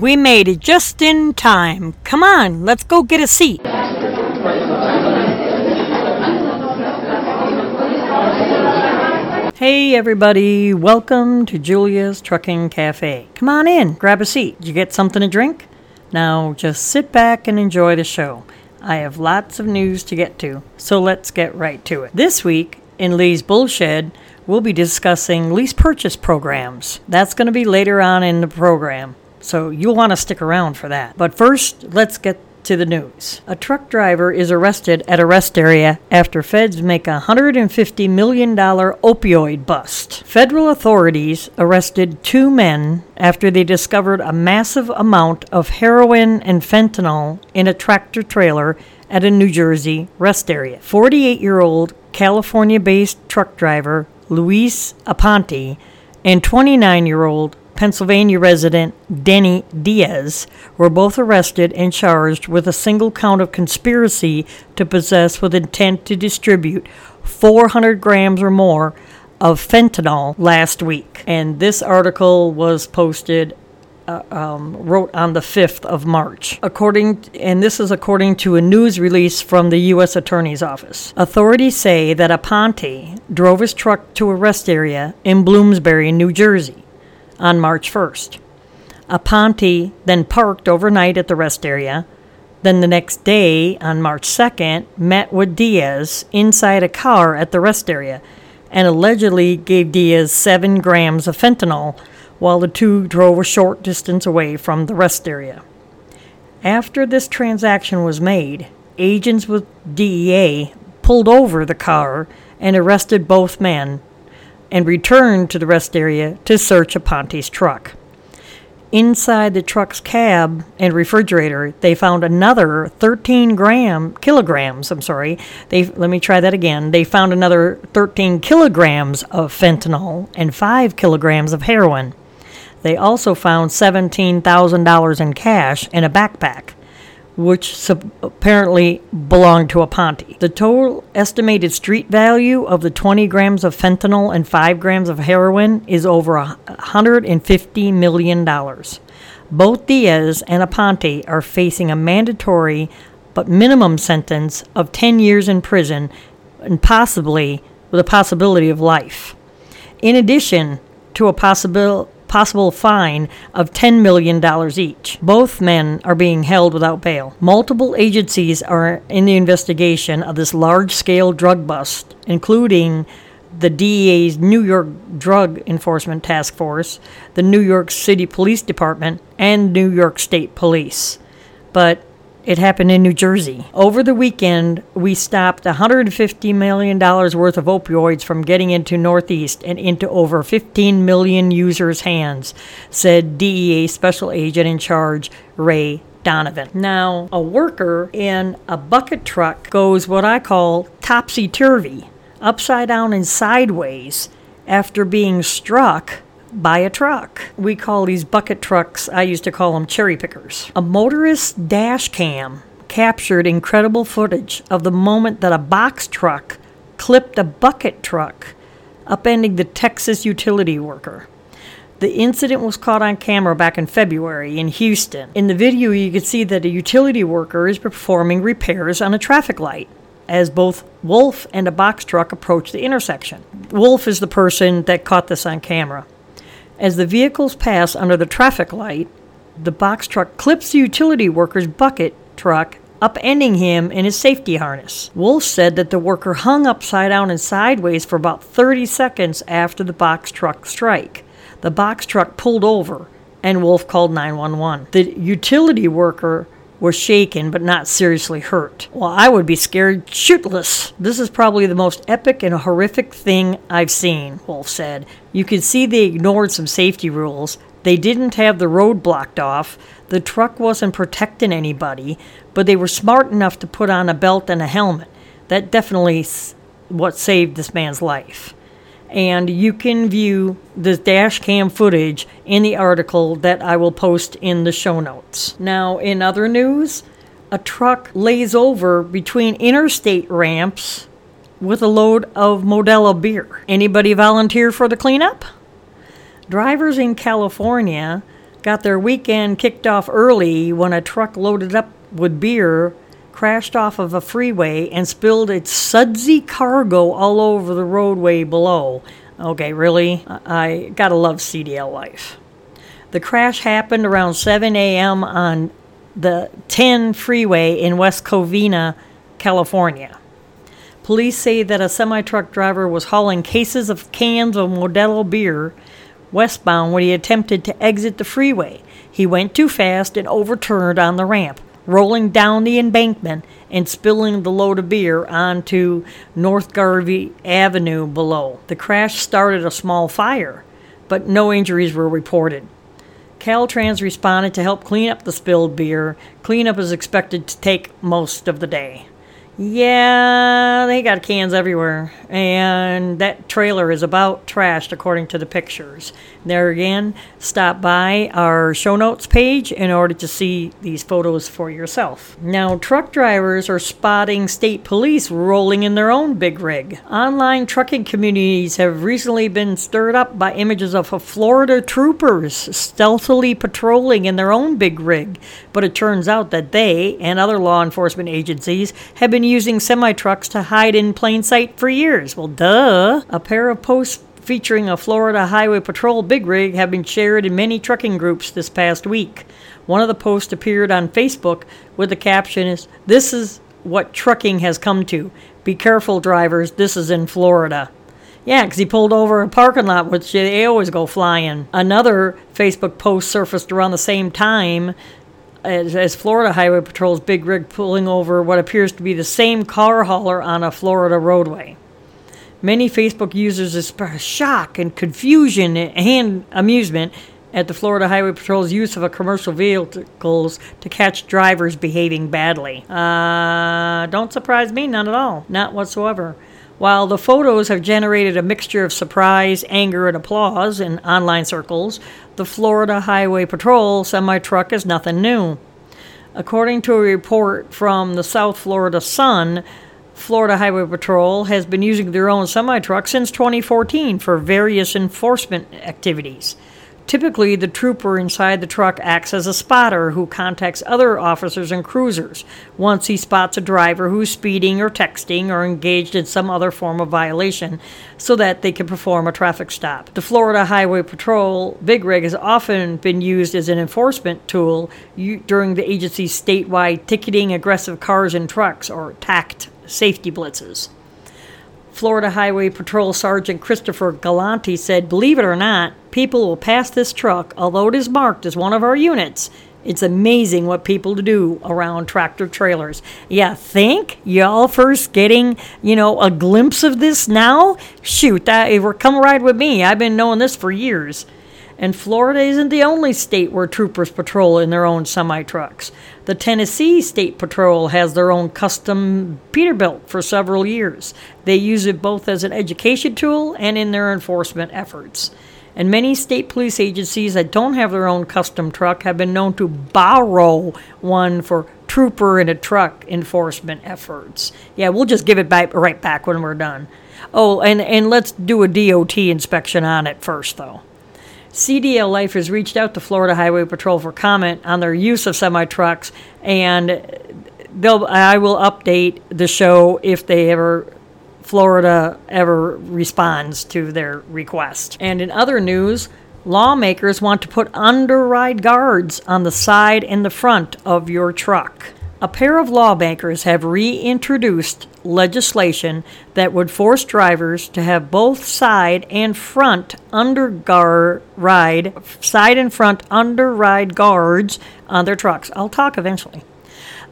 We made it just in time. Come on, let's go get a seat. Hey everybody, welcome to Julia's Trucking Cafe. Come on in, grab a seat. Did you get something to drink? Now just sit back and enjoy the show. I have lots of news to get to, so let's get right to it. This week, in Lee's Bullshed, we'll be discussing lease purchase programs. That's going to be later on in the program, so you'll want to stick around for that. But first, let's get to the news. A truck driver is arrested at a rest area after feds make a $150 million opioid bust. Federal authorities arrested two men after they discovered a massive amount of heroin and fentanyl in a tractor trailer at a New Jersey rest area. 48 year old California based truck driver Luis Aponte and 29 year old Pennsylvania resident Denny Diaz were both arrested and charged with a single count of conspiracy to possess with intent to distribute 400 grams or more of fentanyl last week. And this article was posted uh, um, wrote on the 5th of March. According, and this is according to a news release from the U.S. Attorney's Office. Authorities say that Aponte drove his truck to a rest area in Bloomsbury, New Jersey on March 1st. Aponte then parked overnight at the rest area. Then the next day, on March 2nd, met with Diaz inside a car at the rest area and allegedly gave Diaz seven grams of fentanyl while the two drove a short distance away from the rest area. After this transaction was made, agents with DEA pulled over the car and arrested both men and returned to the rest area to search Aponte's truck. Inside the truck's cab and refrigerator, they found another 13 gram kilograms. I'm sorry. They let me try that again. They found another 13 kilograms of fentanyl and 5 kilograms of heroin. They also found $17,000 in cash in a backpack which sub- apparently belonged to Aponte. The total estimated street value of the 20 grams of fentanyl and 5 grams of heroin is over $150 million. Both Diaz and Aponte are facing a mandatory but minimum sentence of 10 years in prison and possibly with a possibility of life. In addition to a possible possible fine of $10 million each. Both men are being held without bail. Multiple agencies are in the investigation of this large scale drug bust, including the DEA's New York Drug Enforcement Task Force, the New York City Police Department, and New York State Police. But it happened in New Jersey. Over the weekend, we stopped $150 million worth of opioids from getting into Northeast and into over 15 million users' hands, said DEA Special Agent in Charge Ray Donovan. Now, a worker in a bucket truck goes what I call topsy turvy, upside down and sideways, after being struck by a truck. We call these bucket trucks, I used to call them cherry pickers. A motorist dash cam captured incredible footage of the moment that a box truck clipped a bucket truck, upending the Texas utility worker. The incident was caught on camera back in February in Houston. In the video, you can see that a utility worker is performing repairs on a traffic light as both Wolf and a box truck approach the intersection. Wolf is the person that caught this on camera. As the vehicles pass under the traffic light, the box truck clips the utility worker's bucket truck, upending him in his safety harness. Wolf said that the worker hung upside down and sideways for about 30 seconds after the box truck strike. The box truck pulled over, and Wolf called 911. The utility worker was shaken but not seriously hurt. Well, I would be scared shootless. This is probably the most epic and horrific thing I've seen, Wolf said. You could see they ignored some safety rules. They didn't have the road blocked off. The truck wasn't protecting anybody, but they were smart enough to put on a belt and a helmet. That definitely what saved this man's life and you can view the dash cam footage in the article that I will post in the show notes. Now, in other news, a truck lays over between interstate ramps with a load of Modelo beer. Anybody volunteer for the cleanup? Drivers in California got their weekend kicked off early when a truck loaded up with beer crashed off of a freeway and spilled its sudsy cargo all over the roadway below. Okay, really? I gotta love CDL life. The crash happened around 7 a.m. on the 10 freeway in West Covina, California. Police say that a semi truck driver was hauling cases of cans of Modelo beer westbound when he attempted to exit the freeway. He went too fast and overturned on the ramp rolling down the embankment and spilling the load of beer onto North Garvey Avenue below. The crash started a small fire, but no injuries were reported. Caltrans responded to help clean up the spilled beer. Cleanup is expected to take most of the day. Yeah, they got cans everywhere. And that trailer is about trashed according to the pictures. There again, stop by our show notes page in order to see these photos for yourself. Now, truck drivers are spotting state police rolling in their own big rig. Online trucking communities have recently been stirred up by images of Florida troopers stealthily patrolling in their own big rig. But it turns out that they and other law enforcement agencies have been using semi trucks to hide in plain sight for years. Well, duh. A pair of posts featuring a Florida Highway Patrol big rig have been shared in many trucking groups this past week. One of the posts appeared on Facebook with the caption is This is what trucking has come to. Be careful, drivers. This is in Florida. Yeah, because he pulled over a parking lot, which they always go flying. Another Facebook post surfaced around the same time as, as, Florida Highway Patrol's big rig pulling over what appears to be the same car hauler on a Florida roadway. Many Facebook users express shock and confusion and amusement at the Florida Highway Patrol's use of a commercial vehicles to catch drivers behaving badly. Uh, don't surprise me, none at all, not whatsoever. While the photos have generated a mixture of surprise, anger, and applause in online circles, the Florida Highway Patrol semi truck is nothing new. According to a report from the South Florida Sun, Florida Highway Patrol has been using their own semi truck since 2014 for various enforcement activities. Typically, the trooper inside the truck acts as a spotter who contacts other officers and cruisers once he spots a driver who's speeding or texting or engaged in some other form of violation so that they can perform a traffic stop. The Florida Highway Patrol Big Rig has often been used as an enforcement tool during the agency's statewide ticketing aggressive cars and trucks or TACT safety blitzes. Florida Highway Patrol Sergeant Christopher Galanti said, Believe it or not, people will pass this truck, although it is marked as one of our units. It's amazing what people do around tractor trailers. Yeah, think y'all first getting, you know, a glimpse of this now? Shoot, that, come ride with me. I've been knowing this for years. And Florida isn't the only state where troopers patrol in their own semi trucks. The Tennessee State Patrol has their own custom Peterbilt for several years. They use it both as an education tool and in their enforcement efforts. And many state police agencies that don't have their own custom truck have been known to borrow one for trooper in a truck enforcement efforts. Yeah, we'll just give it back right back when we're done. Oh, and, and let's do a DOT inspection on it first, though. CDL Life has reached out to Florida Highway Patrol for comment on their use of semi trucks, and they'll I will update the show if they ever Florida ever responds to their request. And in other news, lawmakers want to put underride guards on the side and the front of your truck. A pair of lawmakers have reintroduced legislation that would force drivers to have both side and front underride side and front underride guards on their trucks. I'll talk eventually.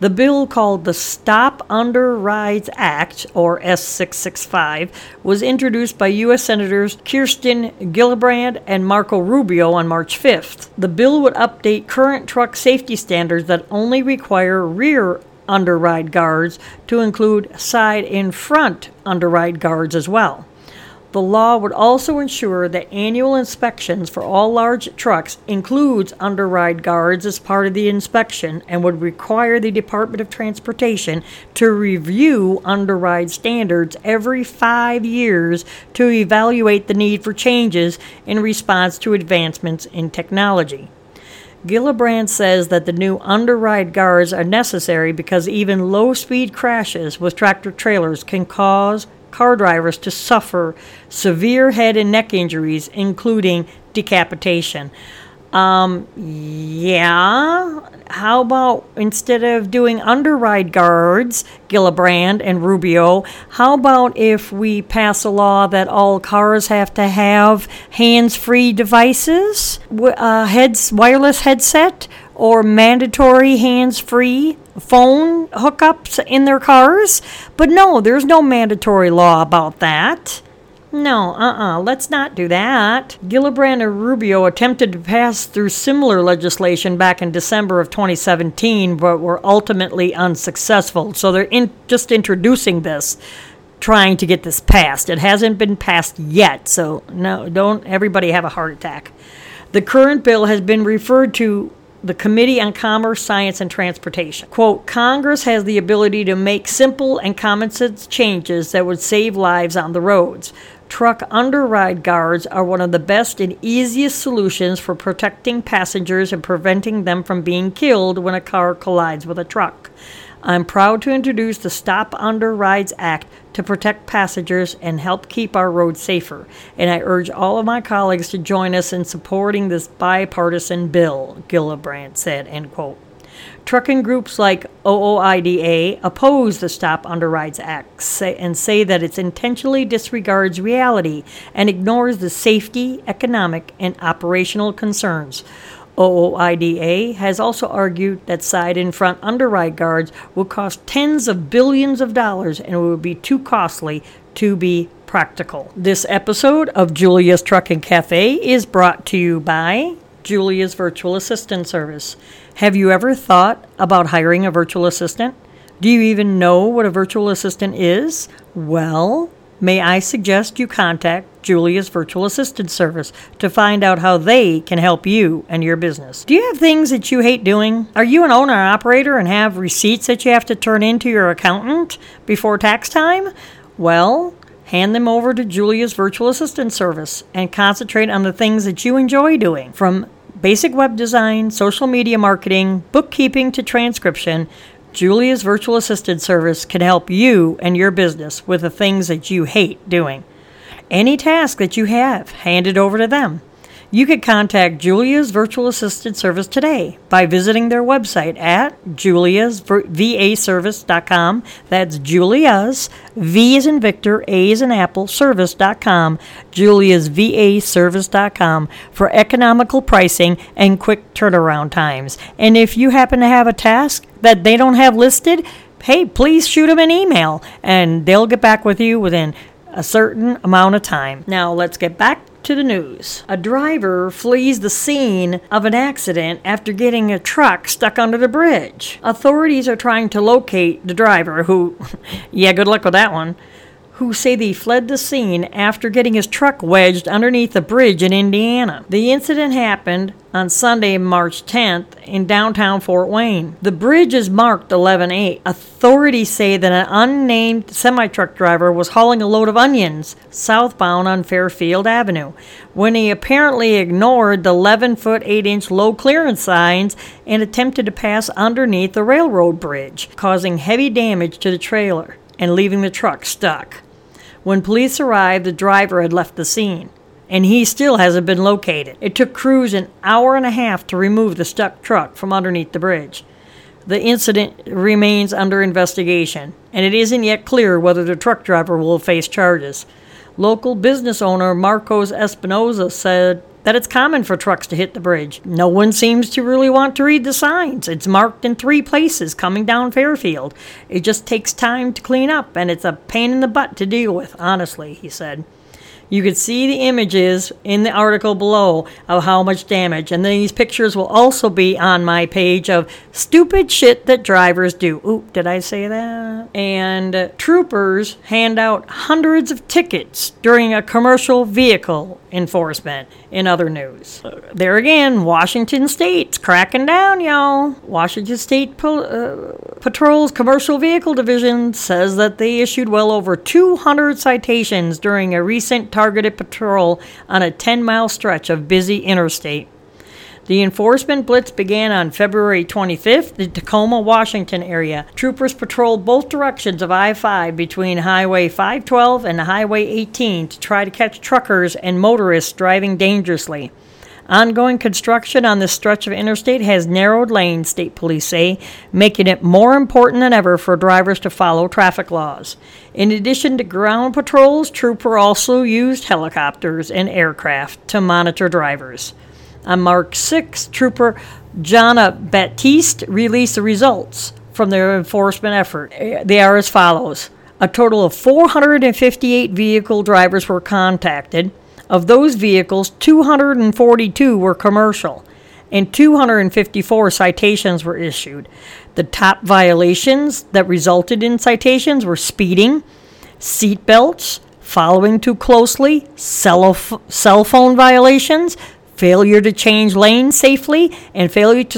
The bill called the Stop Under Rides Act, or S665, was introduced by U.S. Senators Kirsten Gillibrand and Marco Rubio on March 5th. The bill would update current truck safety standards that only require rear underride guards to include side and front underride guards as well. The law would also ensure that annual inspections for all large trucks includes underride guards as part of the inspection and would require the Department of Transportation to review underride standards every 5 years to evaluate the need for changes in response to advancements in technology. Gillibrand says that the new underride guards are necessary because even low speed crashes with tractor trailers can cause car drivers to suffer severe head and neck injuries, including decapitation. Um, yeah. How about instead of doing underride guards, Gillibrand and Rubio, how about if we pass a law that all cars have to have hands free devices, uh, heads, wireless headset, or mandatory hands free phone hookups in their cars? But no, there's no mandatory law about that. No, uh uh-uh, uh, let us not do that. Gillibrand and Rubio attempted to pass through similar legislation back in December of 2017, but were ultimately unsuccessful. So they're in, just introducing this, trying to get this passed. It hasn't been passed yet, so no, don't everybody have a heart attack. The current bill has been referred to the Committee on Commerce, Science, and Transportation. Quote Congress has the ability to make simple and common sense changes that would save lives on the roads. Truck underride guards are one of the best and easiest solutions for protecting passengers and preventing them from being killed when a car collides with a truck. I'm proud to introduce the Stop Under Rides Act to protect passengers and help keep our roads safer. And I urge all of my colleagues to join us in supporting this bipartisan bill, Gillibrand said, end quote. Trucking groups like OOIDA oppose the Stop Under Rides Act say, and say that it intentionally disregards reality and ignores the safety, economic, and operational concerns. OOIDA has also argued that side and front underride guards will cost tens of billions of dollars and will be too costly to be practical. This episode of Julia's Trucking Cafe is brought to you by Julia's Virtual Assistant Service. Have you ever thought about hiring a virtual assistant? Do you even know what a virtual assistant is? Well, may I suggest you contact Julia's Virtual Assistant Service to find out how they can help you and your business. Do you have things that you hate doing? Are you an owner operator and have receipts that you have to turn in to your accountant before tax time? Well, hand them over to Julia's Virtual Assistant Service and concentrate on the things that you enjoy doing. From basic web design, social media marketing, bookkeeping to transcription, Julia's Virtual Assistant Service can help you and your business with the things that you hate doing. Any task that you have, hand it over to them. You can contact Julia's Virtual Assistant Service today by visiting their website at juliasvaservice.com. That's Julia's, V is in Victor, A is in Apple, service.com, juliasvaservice.com for economical pricing and quick turnaround times. And if you happen to have a task that they don't have listed, hey, please shoot them an email and they'll get back with you within a certain amount of time. Now, let's get back to the news. A driver flees the scene of an accident after getting a truck stuck under the bridge. Authorities are trying to locate the driver who, yeah, good luck with that one, who say they fled the scene after getting his truck wedged underneath a bridge in Indiana. The incident happened on Sunday, March 10th, in downtown Fort Wayne. The bridge is marked 11-8. Authorities say that an unnamed semi truck driver was hauling a load of onions southbound on Fairfield Avenue when he apparently ignored the 11 foot 8 inch low clearance signs and attempted to pass underneath the railroad bridge, causing heavy damage to the trailer and leaving the truck stuck. When police arrived, the driver had left the scene, and he still hasn't been located. It took crews an hour and a half to remove the stuck truck from underneath the bridge. The incident remains under investigation, and it isn't yet clear whether the truck driver will face charges. Local business owner Marcos Espinoza said that it's common for trucks to hit the bridge. No one seems to really want to read the signs. It's marked in three places coming down Fairfield. It just takes time to clean up, and it's a pain in the butt to deal with, honestly, he said. You can see the images in the article below of how much damage, and these pictures will also be on my page of stupid shit that drivers do. Oop, did I say that? And troopers hand out hundreds of tickets during a commercial vehicle enforcement. In other news, there again, Washington State's cracking down, y'all. Washington State Pol- uh, Patrol's Commercial Vehicle Division says that they issued well over 200 citations during a recent targeted patrol on a 10 mile stretch of busy interstate. The enforcement blitz began on February 25th in the Tacoma, Washington area. Troopers patrolled both directions of I 5 between Highway 512 and Highway 18 to try to catch truckers and motorists driving dangerously. Ongoing construction on this stretch of interstate has narrowed lanes, state police say, making it more important than ever for drivers to follow traffic laws. In addition to ground patrols, Trooper also used helicopters and aircraft to monitor drivers. On March 6, Trooper Johnna Batiste released the results from their enforcement effort. They are as follows. A total of 458 vehicle drivers were contacted. Of those vehicles, 242 were commercial, and 254 citations were issued. The top violations that resulted in citations were speeding, seat belts, following too closely, cell, cell phone violations, failure to change lanes safely, and failure to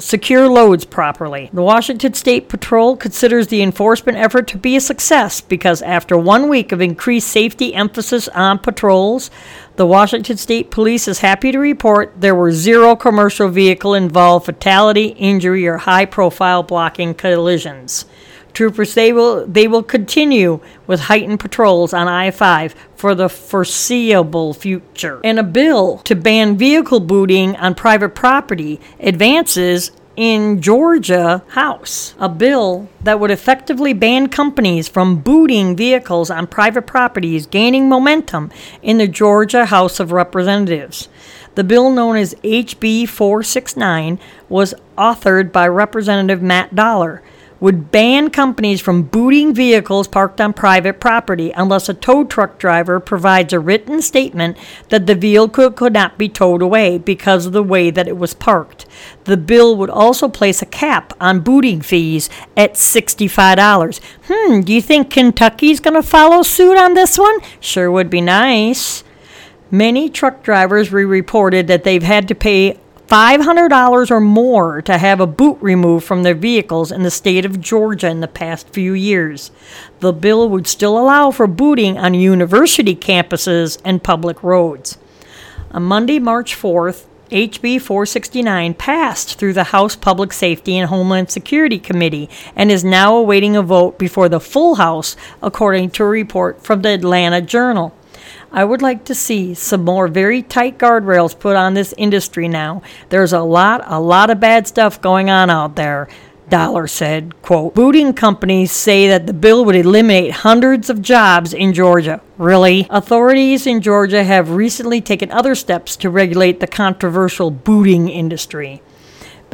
secure loads properly. The Washington State Patrol considers the enforcement effort to be a success because after one week of increased safety emphasis on patrols, the Washington State Police is happy to report there were zero commercial vehicle involved fatality, injury, or high profile blocking collisions. Troopers they will they will continue with heightened patrols on I-5 for the foreseeable future. And a bill to ban vehicle booting on private property advances in Georgia House, a bill that would effectively ban companies from booting vehicles on private properties gaining momentum in the Georgia House of Representatives. The bill known as HB 469 was authored by Representative Matt Dollar would ban companies from booting vehicles parked on private property unless a tow truck driver provides a written statement that the vehicle could not be towed away because of the way that it was parked. The bill would also place a cap on booting fees at $65. Hmm, do you think Kentucky's going to follow suit on this one? Sure would be nice. Many truck drivers reported that they've had to pay $500 or more to have a boot removed from their vehicles in the state of Georgia in the past few years. The bill would still allow for booting on university campuses and public roads. On Monday, March 4th, HB 469 passed through the House Public Safety and Homeland Security Committee and is now awaiting a vote before the full House, according to a report from the Atlanta Journal. I would like to see some more very tight guardrails put on this industry now. There's a lot, a lot of bad stuff going on out there. Dollar said, quote, booting companies say that the bill would eliminate hundreds of jobs in Georgia. Really? Authorities in Georgia have recently taken other steps to regulate the controversial booting industry.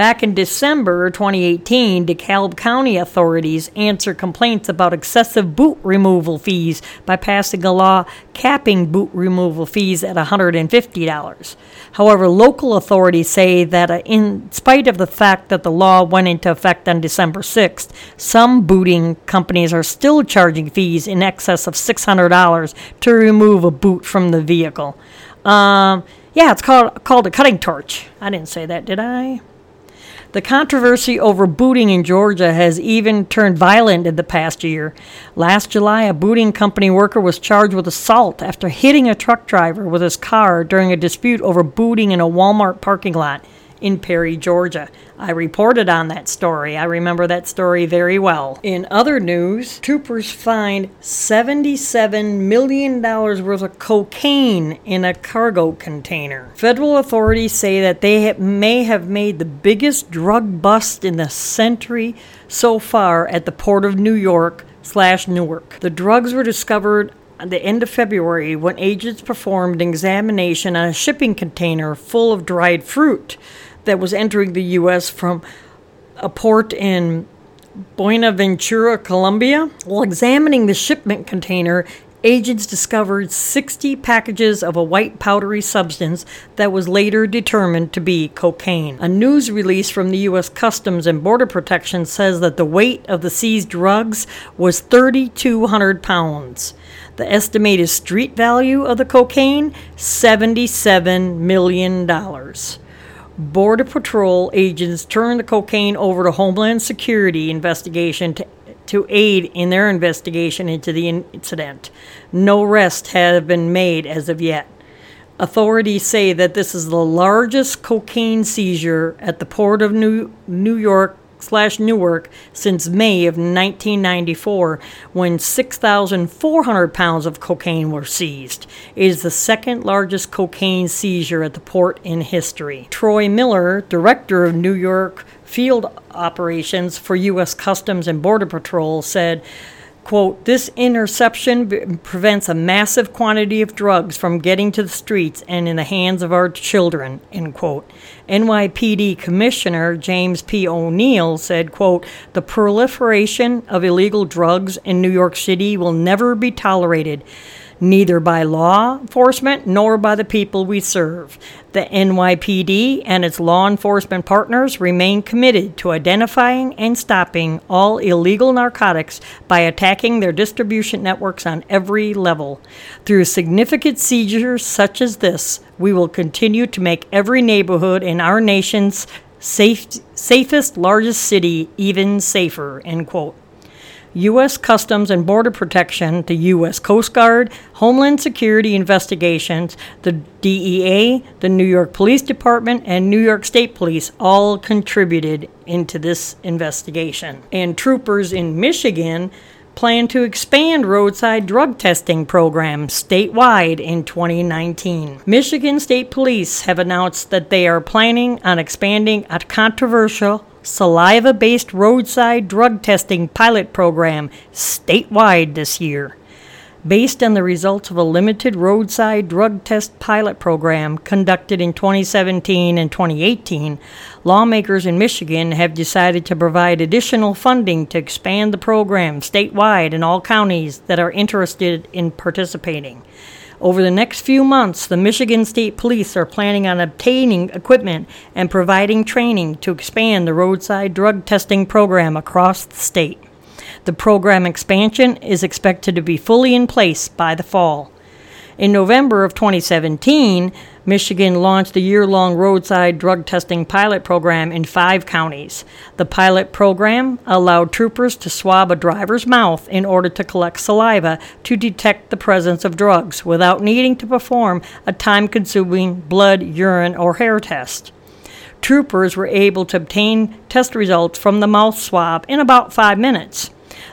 Back in December 2018, DeKalb County authorities answered complaints about excessive boot removal fees by passing a law capping boot removal fees at $150. However, local authorities say that uh, in spite of the fact that the law went into effect on December 6th, some booting companies are still charging fees in excess of $600 to remove a boot from the vehicle. Um, yeah, it's called called a cutting torch. I didn't say that, did I? The controversy over booting in Georgia has even turned violent in the past year. Last July, a booting company worker was charged with assault after hitting a truck driver with his car during a dispute over booting in a Walmart parking lot in Perry, Georgia. I reported on that story. I remember that story very well. In other news, troopers find $77 million worth of cocaine in a cargo container. Federal authorities say that they may have made the biggest drug bust in the century so far at the port of New York slash Newark. The drugs were discovered at the end of February when agents performed an examination on a shipping container full of dried fruit that was entering the U.S. from a port in Buenaventura, Colombia. While examining the shipment container, agents discovered 60 packages of a white powdery substance that was later determined to be cocaine. A news release from the U.S. Customs and Border Protection says that the weight of the seized drugs was 3,200 pounds. The estimated street value of the cocaine, $77 million. Border Patrol agents turned the cocaine over to Homeland Security investigation to, to aid in their investigation into the incident. No arrests have been made as of yet. Authorities say that this is the largest cocaine seizure at the port of New, New York slash Newark since May of 1994, when 6,400 pounds of cocaine were seized. It is the second largest cocaine seizure at the port in history. Troy Miller, director of New York Field Operations for U.S. Customs and Border Patrol, said quote, this interception b- prevents a massive quantity of drugs from getting to the streets and in the hands of our children, end quote. NYPD Commissioner James P. O'Neill said, quote, the proliferation of illegal drugs in New York City will never be tolerated neither by law enforcement nor by the people we serve. The NYPD and its law enforcement partners remain committed to identifying and stopping all illegal narcotics by attacking their distribution networks on every level. Through significant seizures such as this, we will continue to make every neighborhood in our nation's safe, safest, largest city even safer. End quote. U.S. Customs and Border Protection, the U.S. Coast Guard, Homeland Security Investigations, the DEA, the New York Police Department, and New York State Police all contributed into this investigation. And troopers in Michigan plan to expand roadside drug testing programs statewide in 2019. Michigan State Police have announced that they are planning on expanding a controversial saliva based roadside drug testing pilot program statewide this year. Based on the results of a limited roadside drug test pilot program conducted in 2017 and 2018, lawmakers in Michigan have decided to provide additional funding to expand the program statewide in all counties that are interested in participating. Over the next few months, the Michigan State Police are planning on obtaining equipment and providing training to expand the roadside drug testing program across the state. The program expansion is expected to be fully in place by the fall. In November of 2017, Michigan launched a year long roadside drug testing pilot program in five counties. The pilot program allowed troopers to swab a driver's mouth in order to collect saliva to detect the presence of drugs without needing to perform a time consuming blood, urine, or hair test. Troopers were able to obtain test results from the mouth swab in about five minutes.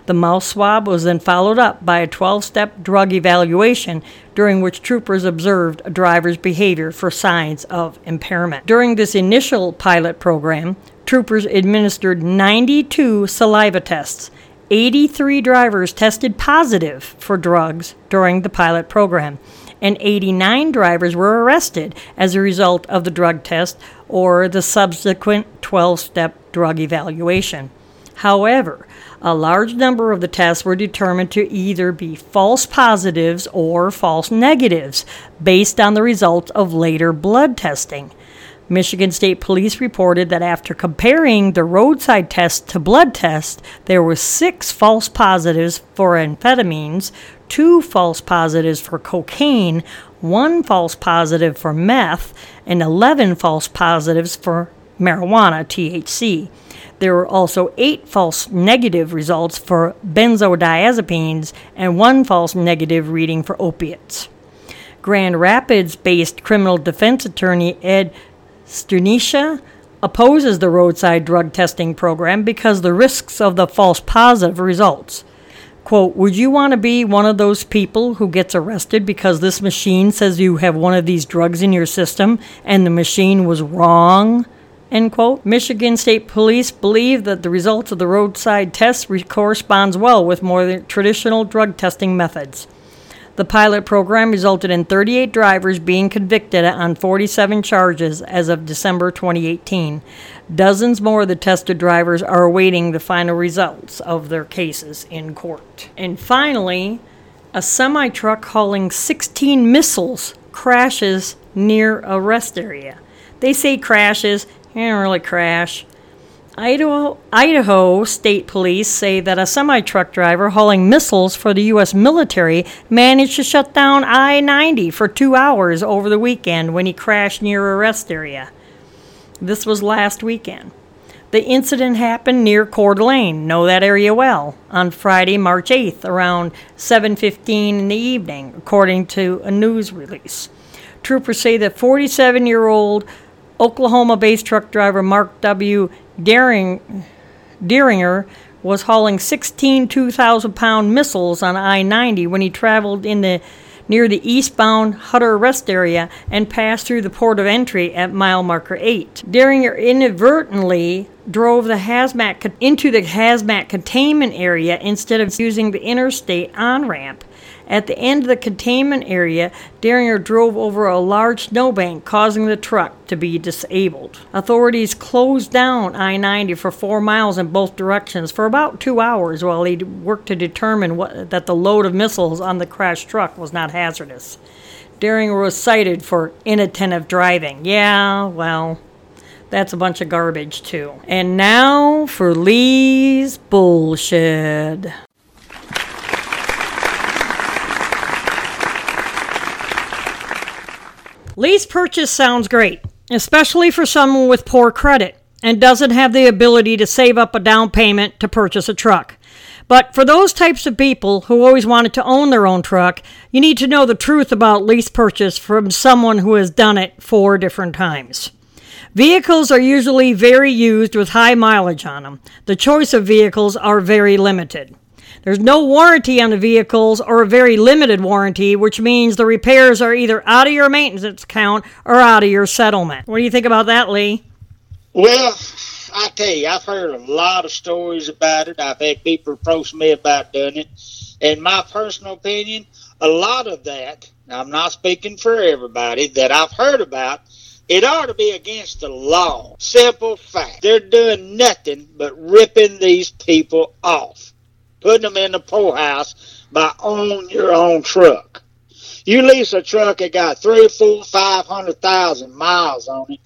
The mouth swab was then followed up by a 12 step drug evaluation during which troopers observed a driver's behavior for signs of impairment. During this initial pilot program, troopers administered 92 saliva tests. 83 drivers tested positive for drugs during the pilot program, and 89 drivers were arrested as a result of the drug test or the subsequent 12 step drug evaluation. However, a large number of the tests were determined to either be false positives or false negatives based on the results of later blood testing. Michigan State Police reported that after comparing the roadside tests to blood tests, there were six false positives for amphetamines, two false positives for cocaine, one false positive for meth, and 11 false positives for marijuana, THC. There were also eight false negative results for benzodiazepines and one false negative reading for opiates. Grand Rapids based criminal defense attorney Ed Strynicia opposes the roadside drug testing program because the risks of the false positive results. Quote, would you want to be one of those people who gets arrested because this machine says you have one of these drugs in your system and the machine was wrong? End quote. Michigan State Police believe that the results of the roadside tests re- corresponds well with more traditional drug testing methods. The pilot program resulted in 38 drivers being convicted on 47 charges as of December 2018. Dozens more of the tested drivers are awaiting the final results of their cases in court. And finally, a semi truck hauling 16 missiles crashes near a rest area. They say crashes, they don't really crash. Idaho, Idaho State Police say that a semi truck driver hauling missiles for the U.S. military managed to shut down I 90 for two hours over the weekend when he crashed near a rest area. This was last weekend. The incident happened near Coeur d'Alene, know that area well, on Friday, March 8th, around 7:15 in the evening, according to a news release. Troopers say that 47-year-old Oklahoma-based truck driver Mark W. Deering, Deeringer was hauling 16 2,000 pound missiles on I 90 when he traveled in the near the eastbound Huetter rest area and passed through the port of entry at mile marker 8. Deeringer inadvertently drove the hazmat into the hazmat containment area instead of using the interstate on ramp. At the end of the containment area, Deeringer drove over a large snowbank, causing the truck to be disabled. Authorities closed down I 90 for four miles in both directions for about two hours while they worked to determine what, that the load of missiles on the crashed truck was not hazardous. Deeringer was cited for inattentive driving. Yeah, well, that's a bunch of garbage, too. And now for Lee's bullshit. Lease purchase sounds great, especially for someone with poor credit and doesn't have the ability to save up a down payment to purchase a truck. But for those types of people who always wanted to own their own truck, you need to know the truth about lease purchase from someone who has done it four different times. Vehicles are usually very used with high mileage on them. The choice of vehicles are very limited. There's no warranty on the vehicles or a very limited warranty, which means the repairs are either out of your maintenance account or out of your settlement. What do you think about that, Lee? Well, I tell you, I've heard a lot of stories about it. I've had people approach me about doing it. In my personal opinion, a lot of that, I'm not speaking for everybody, that I've heard about, it ought to be against the law. Simple fact. They're doing nothing but ripping these people off putting them in the poorhouse by owning your own truck. You lease a truck that got three, four, five hundred thousand miles on it.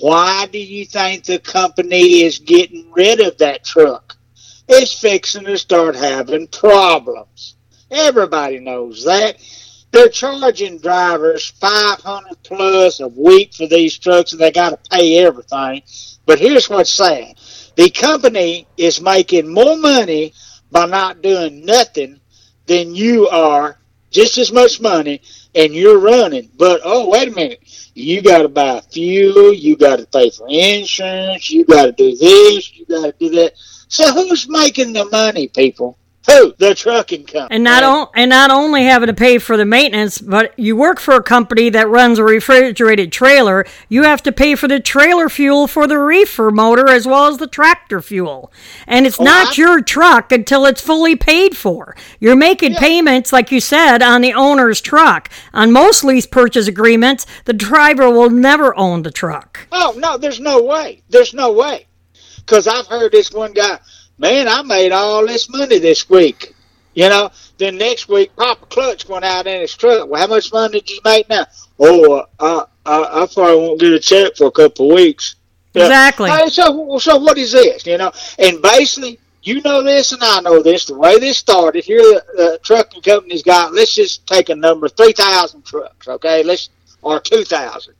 Why do you think the company is getting rid of that truck? It's fixing to start having problems. Everybody knows that. They're charging drivers 500 plus a week for these trucks and they got to pay everything. But here's what's sad. The company is making more money by not doing nothing, then you are just as much money and you're running. But oh, wait a minute. You got to buy fuel. You got to pay for insurance. You got to do this. You got to do that. So who's making the money, people? Who? The trucking company. And not o- and not only having to pay for the maintenance, but you work for a company that runs a refrigerated trailer, you have to pay for the trailer fuel for the reefer motor as well as the tractor fuel. And it's oh, not I- your truck until it's fully paid for. You're making yeah. payments, like you said, on the owner's truck. On most lease purchase agreements, the driver will never own the truck. Oh no, there's no way. There's no way. Because I've heard this one guy man, I made all this money this week. You know, then next week, Papa Clutch went out in his truck. Well, how much money did you make now? Oh, I, I, I probably won't get a check for a couple of weeks. Yeah. Exactly. So, so what is this? You know, and basically, you know this and I know this. The way this started, here the, the trucking company's got. Let's just take a number: three thousand trucks. Okay, let's or two thousand.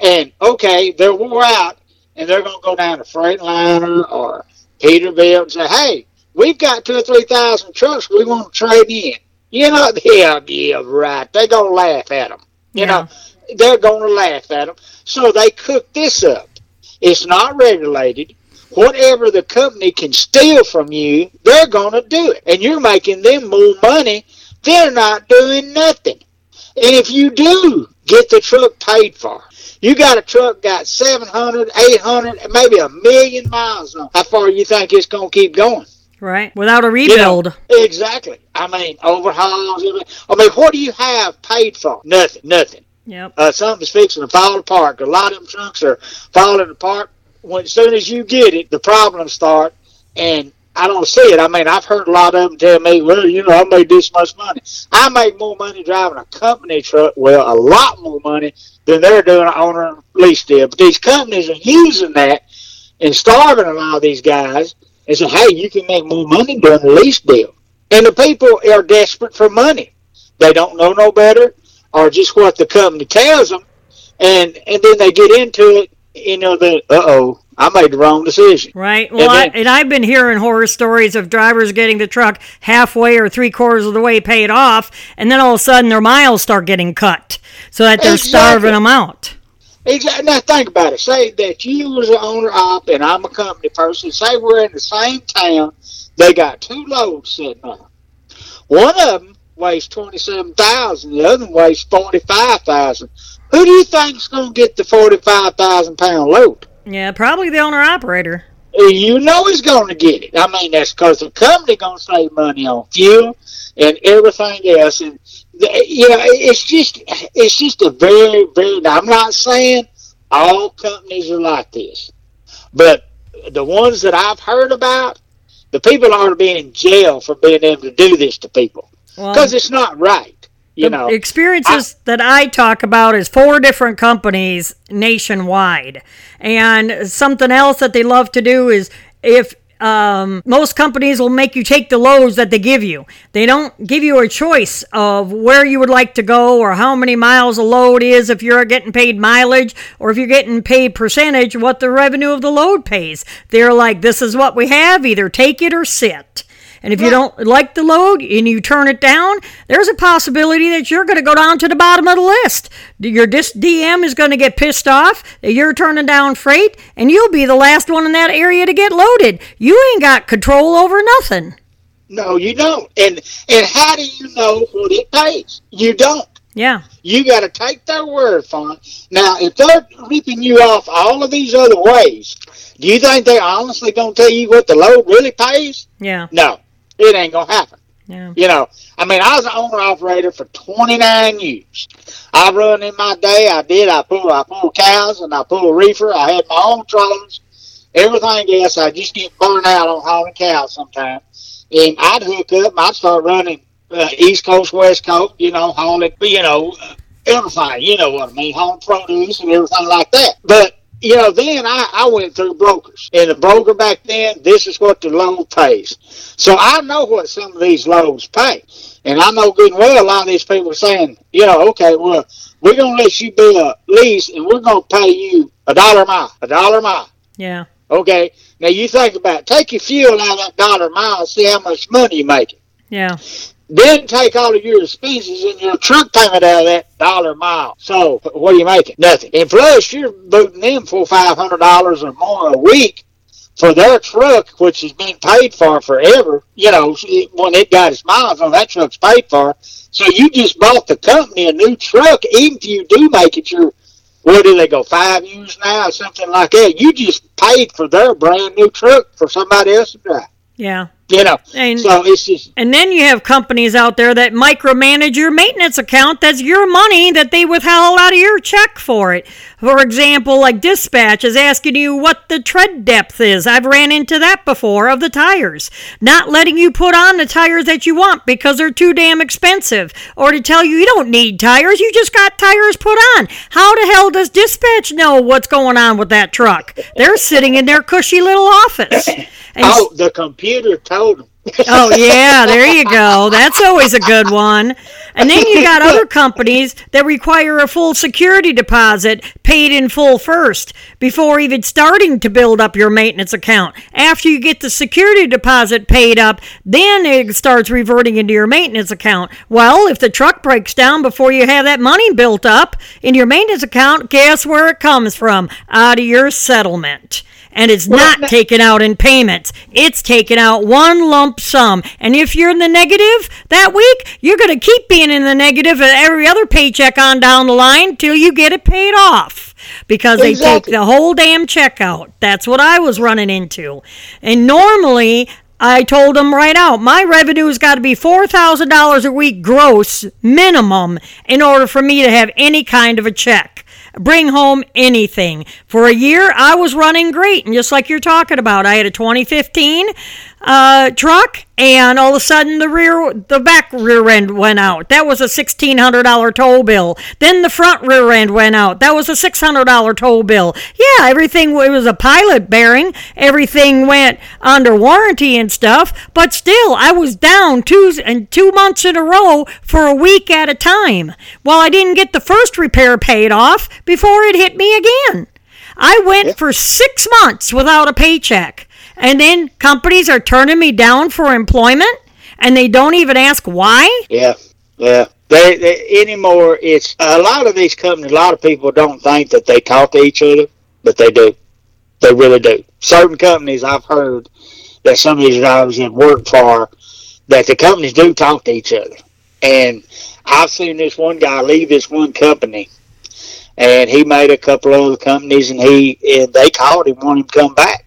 And okay, they're wore out, and they're going to go down to Freightliner or Peterbilt and say, hey, we've got two or three thousand trucks we want to trade in. You know, yeah, yeah, right. They're going to laugh at them. You yeah. know, they're going to laugh at them. So they cook this up. It's not regulated. Whatever the company can steal from you, they're going to do it. And you're making them more money. They're not doing nothing. And if you do get the truck paid for, you got a truck got 700, 800, maybe a million miles on. How far you think it's going to keep going? Right. Without a rebuild. You know, exactly. I mean, overhauls. I mean, what do you have paid for? Nothing. Nothing. Yep. Uh, something's fixing to fall apart. A lot of them trunks are falling apart. When as soon as you get it, the problems start, and I don't see it. I mean, I've heard a lot of them tell me, "Well, you know, I made this much money. I make more money driving a company truck. Well, a lot more money than they're doing an owner lease deal. But these companies are using that and starving a lot of these guys and say, hey, you can make more money doing a lease deal. And the people are desperate for money. They don't know no better or just what the company tells them. And, and then they get into it, you know, the, uh-oh, I made the wrong decision. Right. Well, and, then, I, and I've been hearing horror stories of drivers getting the truck halfway or three quarters of the way paid off, and then all of a sudden their miles start getting cut so that they're exactly. starving them out. Exactly. Now think about it. Say that you was an owner op and I'm a company person. Say we're in the same town. They got two loads sitting there. One of them weighs twenty seven thousand. The other one weighs forty five thousand. Who do you think's going to get the forty five thousand pound load? Yeah, probably the owner operator. You know he's going to get it. I mean, that's because the company going to save money on fuel and everything else. And you know, it's just it's just a very very. I'm not saying all companies are like this, but the ones that I've heard about, the people ought to be in jail for being able to do this to people because well, it's not right. You know, experiences I, that I talk about is four different companies nationwide, and something else that they love to do is if um, most companies will make you take the loads that they give you. They don't give you a choice of where you would like to go or how many miles a load is if you're getting paid mileage or if you're getting paid percentage, what the revenue of the load pays. They're like, this is what we have, either take it or sit. And if you don't like the load and you turn it down, there's a possibility that you're going to go down to the bottom of the list. Your DM is going to get pissed off that you're turning down freight, and you'll be the last one in that area to get loaded. You ain't got control over nothing. No, you don't. And and how do you know what it pays? You don't. Yeah. You got to take their word for it. Now, if they're ripping you off all of these other ways, do you think they're honestly going to tell you what the load really pays? Yeah. No it ain't gonna happen. Yeah. You know, I mean, I was an owner operator for 29 years. I run in my day. I did. I pull. I pull cows and I pull a reefer. I had my own trailers. Everything else, I just get burned out on hauling cows sometimes. And I'd hook up. I'd start running uh, East Coast, West Coast. You know, hauling. You know, everything. You know what I mean? Hauling produce and everything like that. But you know, then I, I went through brokers. And the broker back then, this is what the loan pays. So I know what some of these loans pay. And I know good and well a lot of these people are saying, you know, okay, well, we're going to let you be a lease and we're going to pay you a dollar a mile, a dollar a mile. Yeah. Okay. Now you think about it. Take your fuel out of that dollar a mile, see how much money you're making. Yeah. Then take all of your expenses and your truck payment out of that dollar mile. So what are you making? Nothing. And plus, you're booting them for five hundred dollars or more a week for their truck, which has been paid for forever. You know, when it got its miles on that truck's paid for. So you just bought the company a new truck, even if you do make it your where do they go five years now or something like that? You just paid for their brand new truck for somebody else to drive. Yeah. You know, and, so it's just. And then you have companies out there that micromanage your maintenance account. That's your money that they withheld out of your check for it. For example, like Dispatch is asking you what the tread depth is. I've ran into that before of the tires. Not letting you put on the tires that you want because they're too damn expensive. Or to tell you you don't need tires, you just got tires put on. How the hell does Dispatch know what's going on with that truck? They're sitting in their cushy little office. And oh, the computer told them. Oh yeah, there you go. That's always a good one. And then you got other companies that require a full security deposit paid in full first before even starting to build up your maintenance account. After you get the security deposit paid up, then it starts reverting into your maintenance account. Well, if the truck breaks down before you have that money built up in your maintenance account, guess where it comes from? Out of your settlement and it's not taken out in payments. It's taken out one lump sum. And if you're in the negative that week, you're going to keep being in the negative at every other paycheck on down the line till you get it paid off because exactly. they take the whole damn check out. That's what I was running into. And normally, I told them right out, my revenue's got to be $4,000 a week gross minimum in order for me to have any kind of a check bring home anything. For a year, I was running great. And just like you're talking about, I had a 2015 uh, truck, and all of a sudden the rear, the back rear end went out. That was a $1,600 toll bill. Then the front rear end went out. That was a $600 toll bill. Yeah, everything it was a pilot bearing. Everything went under warranty and stuff. But still, I was down two and two months in a row for a week at a time. Well, I didn't get the first repair paid off before it hit me again. I went for six months without a paycheck. And then companies are turning me down for employment and they don't even ask why? Yeah, yeah. They, they, anymore, it's a lot of these companies, a lot of people don't think that they talk to each other, but they do. They really do. Certain companies I've heard that some of these drivers have worked for, that the companies do talk to each other. And I've seen this one guy leave this one company, and he made a couple of other companies, and he and they called him, wanted him to come back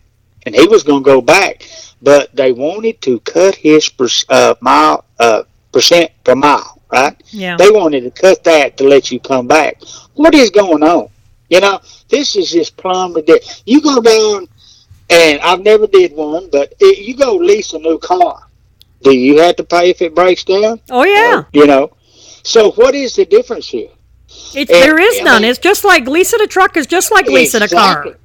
and he was going to go back, but they wanted to cut his per, uh, mile uh, percent per mile, right? Yeah. They wanted to cut that to let you come back. What is going on? You know, this is just plumb ridiculous. You go down, and I've never did one, but it, you go lease a new car. Do you have to pay if it breaks down? Oh yeah. you know, so what is the difference here? And, there is none. Mean, it's just like leasing a truck is just like leasing exactly. a car.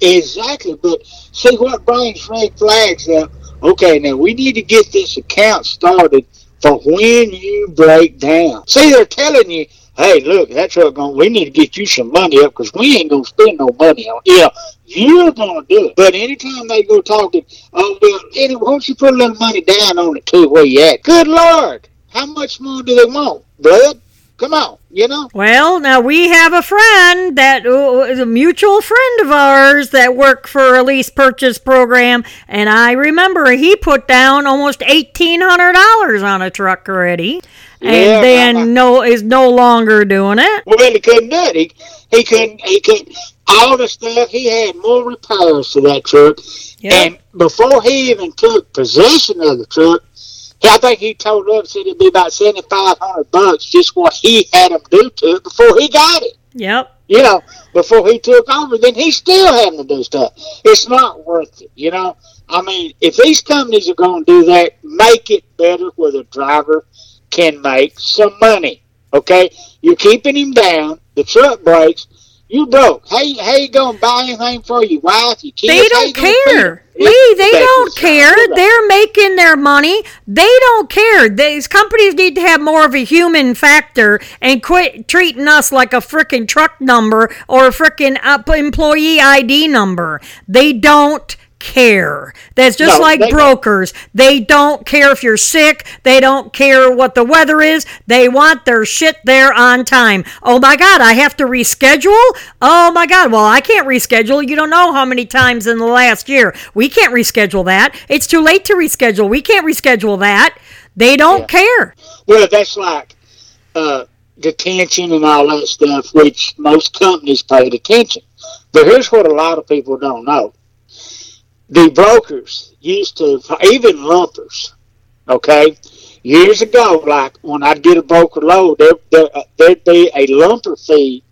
Exactly, but see what brings red flags up. Okay, now we need to get this account started for when you break down. See, they're telling you, hey, look, that truck going. We need to get you some money up because we ain't gonna spend no money on. It. Yeah, you're gonna do it. But anytime they go talking, oh well, anyway, why don't you put a little money down on it too? Where you at? Good Lord, how much more do they want, blood? Come on, you know. Well, now we have a friend that uh, a mutual friend of ours that worked for a lease purchase program, and I remember he put down almost eighteen hundred dollars on a truck already, and yeah, then no is no longer doing it. Well, he couldn't do it. He, he couldn't. He couldn't. All the stuff he had more repairs to that truck, yep. and before he even took possession of the truck, I think he told us it'd be about seventy five hundred bucks just what he had him do to it before he got it. Yep. You know, before he took over, then he's still having to do stuff. It's not worth it. You know, I mean, if these companies are going to do that, make it better where the driver can make some money. Okay, you're keeping him down. The truck breaks. You broke. Hey, how you gonna buy anything for your wife, your kids? They don't care. Lee, they don't care. They're making their money. They don't care. These companies need to have more of a human factor and quit treating us like a freaking truck number or a freaking employee ID number. They don't care. That's just no, like they brokers. Don't. They don't care if you're sick. They don't care what the weather is. They want their shit there on time. Oh my God, I have to reschedule? Oh my God, well, I can't reschedule. You don't know how many times in the last year. We can't reschedule that. It's too late to reschedule. We can't reschedule that. They don't yeah. care. Well, that's like uh, detention and all that stuff, which most companies paid attention. But here's what a lot of people don't know the brokers used to, even lumpers, okay? Years ago, like when I'd get a broker load, there, there, uh, there'd be a lumper fee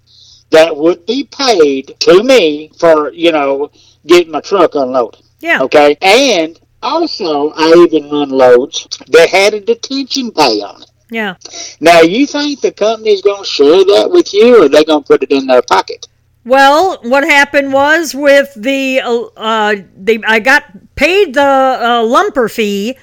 that would be paid to me for, you know, getting my truck unloaded. Yeah. Okay? And also, I even run loads that had a detention pay on it. Yeah. Now, you think the company's going to share that with you, or they going to put it in their pocket? Well, what happened was with the uh, uh, the I got paid the uh, lumper fee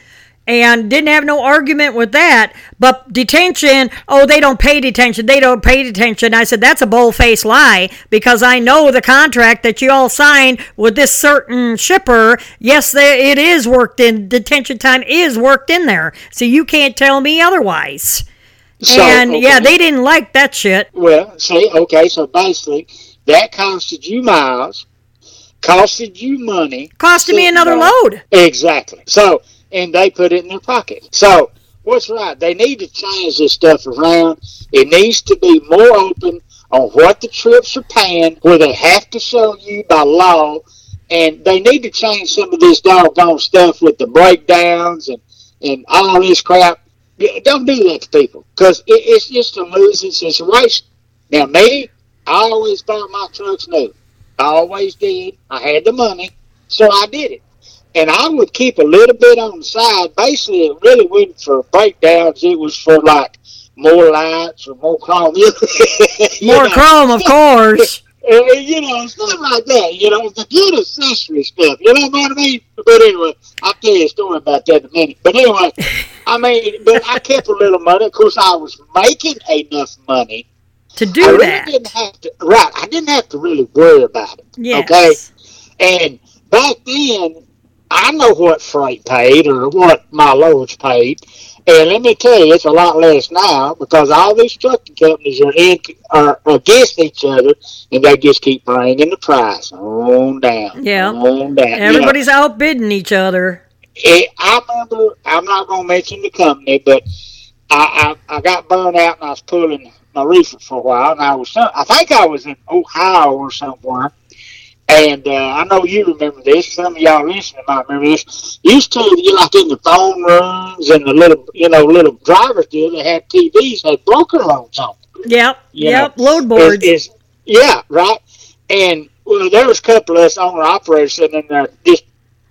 and didn't have no argument with that. But detention, oh, they don't pay detention. They don't pay detention. I said that's a bull-faced lie because I know the contract that you all signed with this certain shipper. Yes, they, it is worked in. Detention time is worked in there, so you can't tell me otherwise. So, and okay. yeah, they didn't like that shit. Well, see, okay, so basically that costed you miles, costed you money. Costed me another load. Exactly. So, and they put it in their pocket. So, what's right? They need to change this stuff around. It needs to be more open on what the trips are paying, where they have to show you by law and they need to change some of this doggone stuff with the breakdowns and and all this crap. Don't do that to people because it, it's just a losing situation. Now, me, I always thought my trucks new. I always did. I had the money, so I did it. And I would keep a little bit on the side. Basically, it really wasn't for breakdowns. It was for like more lights or more chrome. More know? chrome, of course. Uh, you know, stuff like that. You know, the good accessory stuff. You know what I mean? But anyway, I'll tell you a story about that in a minute. But anyway, I mean, but I kept a little money. Of course, I was making enough money. To I do really that. didn't have to. Right, I didn't have to really worry about it. Yes. Okay. And back then, I know what freight paid or what my loads paid. And let me tell you, it's a lot less now because all these trucking companies are in are against each other, and they just keep bringing the price on down. Yeah. on down. You know, Everybody's outbidding each other. it, I remember. I'm not going to mention the company, but I, I I got burned out and I was pulling my reefer for a while, and I was some- I think I was in Ohio or somewhere. And uh, I know you remember this. Some of y'all listening might remember this. Used to, you like in the phone rooms and the little, you know, little drivers deal. They had TVs, had broker loans on. Yep. You yep. know, Load boards. Is, is yeah, right. And well, there was a couple of us owner operators sitting in there just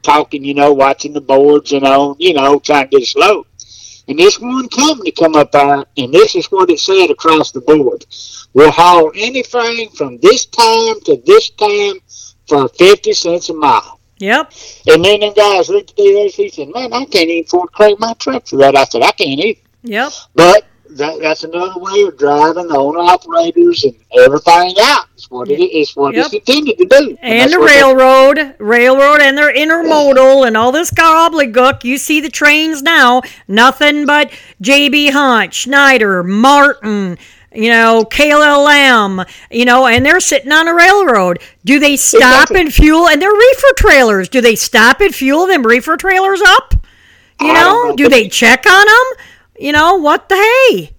talking, you know, watching the boards, you know, you know, trying to get us low. And this one company come up there, and this is what it said across the board: We'll haul anything from this time to this time for fifty cents a mile. Yep. And then them guys looked at this. He said, "Man, I can't even afford to crank my truck for that." I said, "I can't either." Yep. But that, that's another way of driving the owner operators and everything out. It's what it is. What it's intended to do. And that's the what they- railroad, railroad, and their intermodal, and all this gobbledygook. You see the trains now, nothing but J.B. Hunt, Schneider, Martin, you know, KLM, you know, and they're sitting on a railroad. Do they stop Exactly. and fuel? And they're reefer trailers. Do they stop and fuel them reefer trailers up? You know, know, do they check on them? You know, what the hey?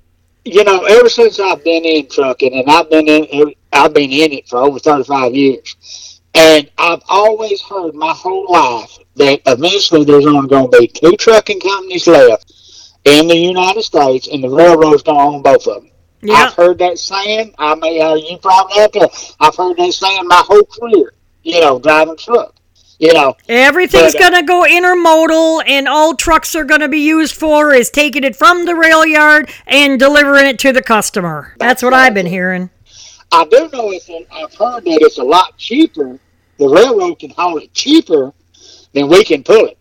You know, ever since I've been in trucking, and I've been in, I've been in it for over thirty-five years, and I've always heard my whole life that eventually there's only going to be two trucking companies left in the United States, and the railroad's going to own both of them. Yeah. I've heard that saying. I mean, uh, you probably have to. I've heard that saying my whole career. You know, driving truck. You know, Everything's uh, going to go intermodal, and all trucks are going to be used for is taking it from the rail yard and delivering it to the customer. That's what I've been hearing. I do know it's. A, I've heard that it's a lot cheaper. The railroad can haul it cheaper than we can pull it.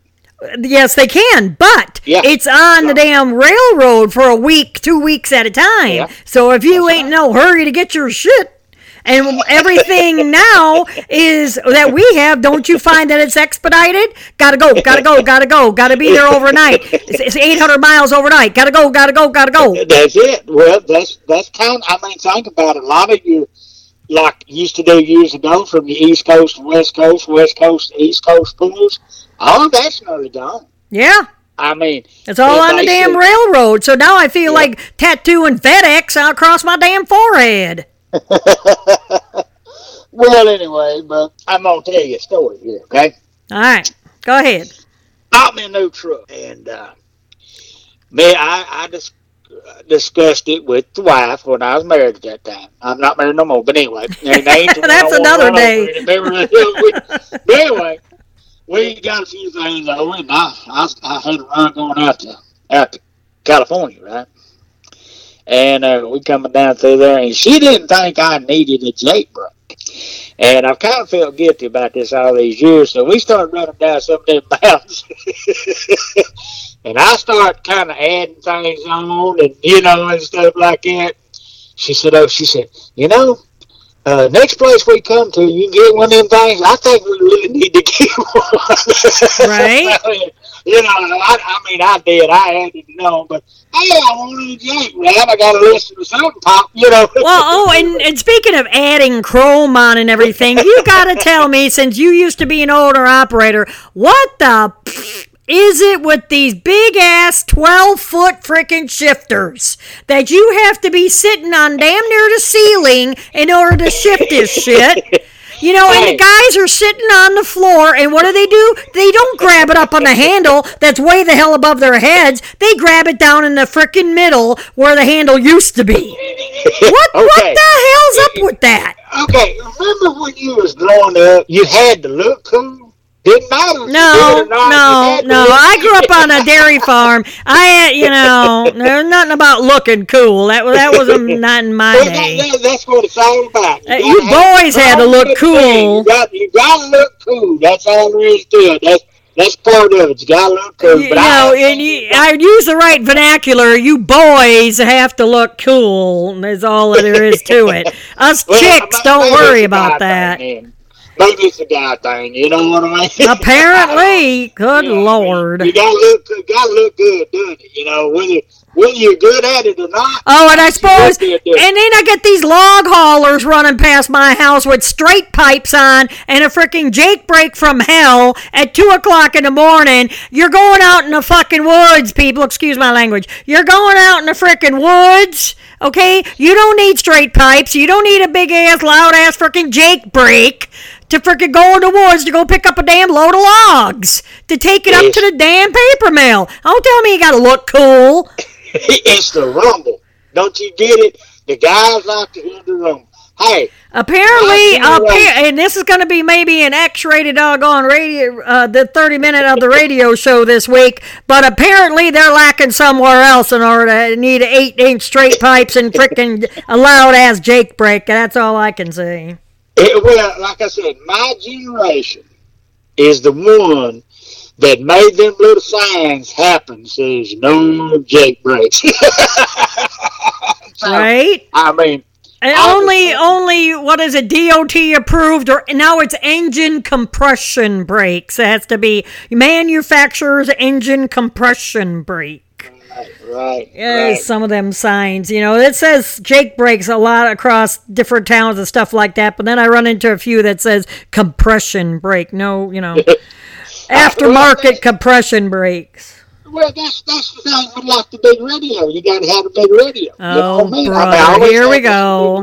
Yes, they can, but Yeah. it's on the damn railroad for a week, two weeks at a time. Yeah. So if you That's ain't no hurry to get your shit, and everything now is that we have, don't you find that it's expedited? Gotta go, gotta go, gotta go, gotta be there overnight. It's, it's 800 miles overnight. Gotta go, gotta go, gotta go. That's it. Well, that's that's kind. I mean, think about it. A lot of you, like used to do years ago, from the East Coast to West Coast, West Coast to East Coast pools. All of that's nearly gone. Yeah. I mean, It's all on the damn railroad. So now I feel Yeah. like tattooing FedEx across my damn forehead. well, anyway, but I'm gonna tell you a story here. Okay. All right. Go ahead. bought me a new truck, and uh, me, I, I dis- discussed it with the wife when I was married at that time. I'm not married no more, but anyway, and they ain't the one I That's another day. in Beverly Hills with. but anyway, we got a few things over, and I, I, I had a run going out to out to California, right? And uh, we coming down through there, and she didn't think I needed a brake. And I've kind of felt guilty about this all these years, so we started running down some of them mountains. and I start kind of adding things on, and you know, and stuff like that. She said, "Oh, she said, you know, uh, next place we come to, you can get one of them things. I think we really need to get one." Right. you know, I, I mean, I did. I had to know, but hey, I wanted a man. I got to listen to something pop. You know. Well, oh, and, and speaking of adding chrome on and everything, you got to tell me, since you used to be an owner operator, what the is it with these big ass 12 foot freaking shifters that you have to be sitting on damn near the ceiling in order to shift this shit? You know, and the guys are sitting on the floor, and what do they do? They don't grab it up on the handle that's way the hell above their heads. They grab it down in the frickin' middle where the handle used to be. What? What the hell's up with that? Okay, remember when you was growing up, you had to look cool? Didn't matter No, did or not, you no, no. I grew up on a dairy farm. I, had, you know, there's nothing about looking cool. That was that was not in my day. that- that- that's what it's all about. Uh, you boys had to look cool. thing. You got you gotta look cool. That's all there is to it. That's that's part of it. You gotta look cool. You But know, I, and you, I use the right vernacular. You boys have to look cool. That's all there is to it. Us well, chicks don't worry about that. Maybe it's a guy thing. You know what I mean? Apparently, good You know, lord. You gotta look. You gotta look good doing it. You know whether whether you're good at it or not. Oh, and I suppose, and then I get these log haulers running past my house with straight pipes on and a freaking Jake brake from hell at two o'clock in the morning. You're going out in the fucking woods, people. Excuse my language. You're going out in the freaking woods. Okay, you don't need straight pipes. You don't need a big ass, loud ass freaking Jake brake to freaking go into woods to go pick up a damn load of logs to take it up to the damn paper mill. Don't tell me you gotta look cool. it's the rumble. Don't you get it? The guys like to hear the rumble. Hey, Apparently, appa- and this is going to be maybe an X-rated doggone radio, uh, the 30 minute of the radio show this week. But apparently, they're lacking somewhere else in order to need eight inch straight pipes and freaking a loud ass Jake brake. That's all I can say. It, well, like I said, my generation is the one that made them little signs happen. Says no Jake brakes. So, Right? I mean, And only, only what is it? DOT approved, or now it's engine compression brakes. It has to be manufacturer's engine compression brake. Right. Yeah, right. some of them signs. You know, it says Jake brakes a lot across different towns and stuff like that. But then I run into a few that says compression brake. No, you know, uh, aftermarket compression brakes. Well, that's that's the thing with like the big radio. You got to have a big radio. Oh, you know I mean? I mean, I here we go.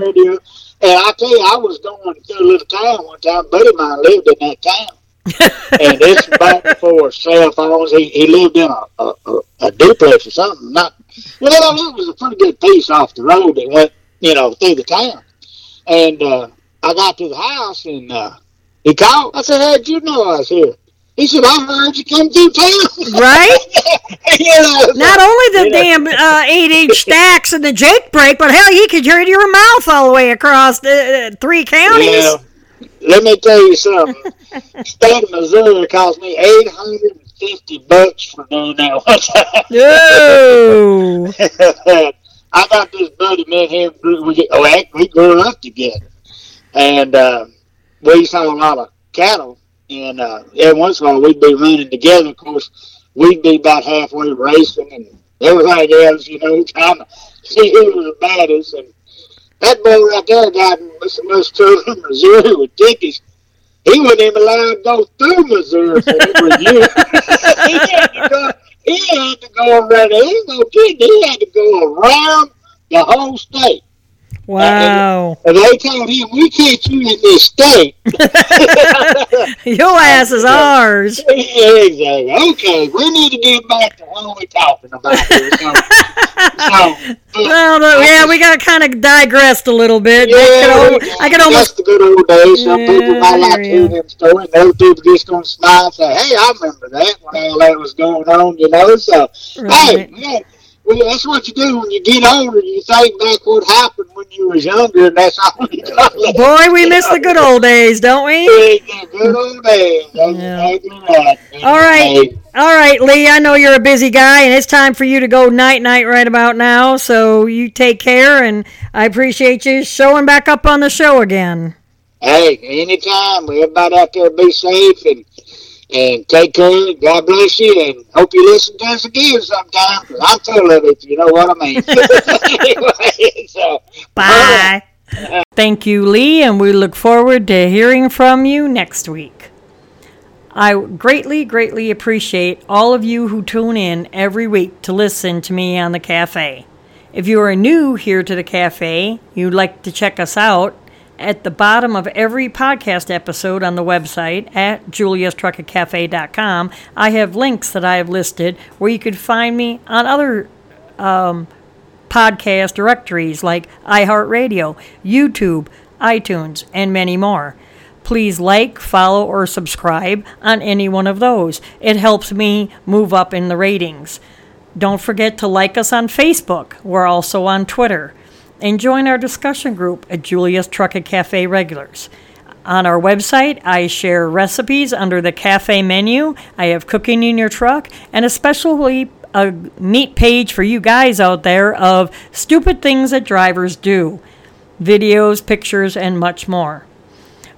And I tell you, I was going through a little town one time. A buddy of mine lived in that town. And this was back before cell phones. He, he lived in a, a, a, duplex or something. Not well, it was a pretty good piece off the road that went, you know, through the town. And uh, I got to the house and uh, he called. I said, "How'd you know I was here?" He said, "I heard you come through town." Right? you know, Not only the you damn uh, eight inch stacks and the Jake brake, but hell, you could hear your mouth all the way across uh, three counties. Yeah. Let me tell you something. State of Missouri cost me eight hundred and fifty bucks for doing that one time. No. I got this buddy, me and him, we, oh, heck, we grew up together. And uh, we saw a lot of cattle. And uh, every once in a while, we'd be running together. Of course, we'd be about halfway racing and everything else, you know, trying to see who was the baddest. And that boy right there got so much trouble Missouri with tickets. He wasn't even allowed to go through Missouri for every year. he had to go. He had to go around. He ain't no kid. He had to go around the whole state. Wow. And they told him, "We catch you in this state." Your ass is ours. exactly. Okay, we need to get back to what we're talking about here. So, so Well, the, yeah, we got kind of digressed a little bit. I could yeah, I could that's almost. the good old days. Some Yeah, people might like I to hear them stories, and other people just gonna smile and say, "Hey, I remember that when all that was going on," you know. So, hey, yeah, well, that's what you do when you get older. You think back what happened when you was younger, and that's all you know. Boy, we miss the good old days, don't we? Yeah, good old days. Yeah. All right. All right, Lee, I know you're a busy guy, and it's time for you to go night night right about now. So you take care, and I appreciate you showing back up on the show again. Hey, anytime. Everybody out there be safe and and take care. God bless you, and hope you listen to us again sometime. I'm full of it. You know what I mean. anyway, so Bye. Thank you, Lee, and we look forward to hearing from you next week. I greatly, greatly appreciate all of you who tune in every week to listen to me on the cafe. If you are new here to the cafe, you'd like to check us out, At the bottom of every podcast episode on the website at juliastruckercafe.com, I have links that I have listed where you could find me on other um, podcast directories like iHeartRadio, YouTube, iTunes, and many more. Please like, follow, or subscribe on any one of those. It helps me move up in the ratings. Don't forget to like us on Facebook. We're also on Twitter. And join our discussion group at Julia's Trucker Cafe Regulars. On our website, I share recipes under the cafe menu. I have cooking in your truck and especially a neat page for you guys out there of stupid things that drivers do videos, pictures, and much more.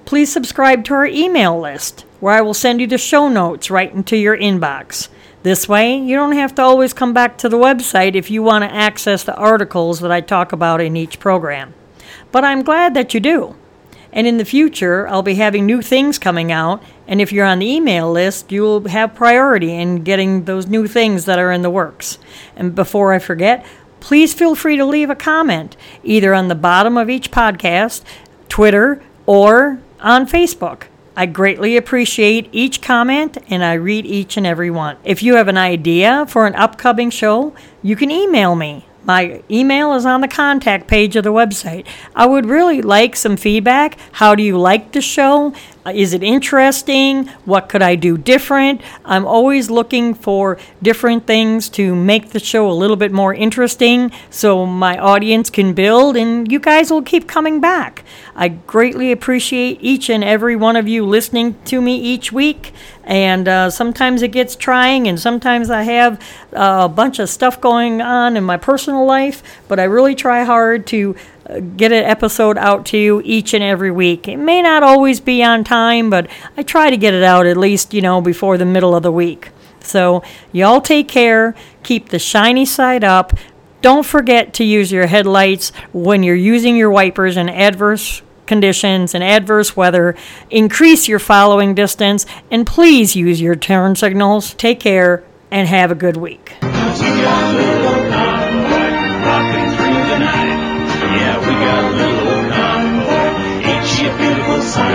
Please subscribe to our email list where I will send you the show notes right into your inbox. This way, you don't have to always come back to the website if you want to access the articles that I talk about in each program. But I'm glad that you do. And in the future, I'll be having new things coming out, and if you're on the email list, you will have priority in getting those new things that are in the works. And before I forget, please feel free to leave a comment either on the bottom of each podcast, Twitter, or on Facebook. I greatly appreciate each comment and I read each and every one. If you have an idea for an upcoming show, you can email me. My email is on the contact page of the website. I would really like some feedback. How do you like the show? Is it interesting? What could I do different? I'm always looking for different things to make the show a little bit more interesting so my audience can build and you guys will keep coming back. I greatly appreciate each and every one of you listening to me each week. And uh, sometimes it gets trying, and sometimes I have uh, a bunch of stuff going on in my personal life, but I really try hard to get an episode out to you each and every week. It may not always be on time, but I try to get it out at least, you know, before the middle of the week. So, y'all take care, keep the shiny side up. Don't forget to use your headlights when you're using your wipers in adverse conditions and adverse weather. Increase your following distance and please use your turn signals. Take care and have a good week. percorçar.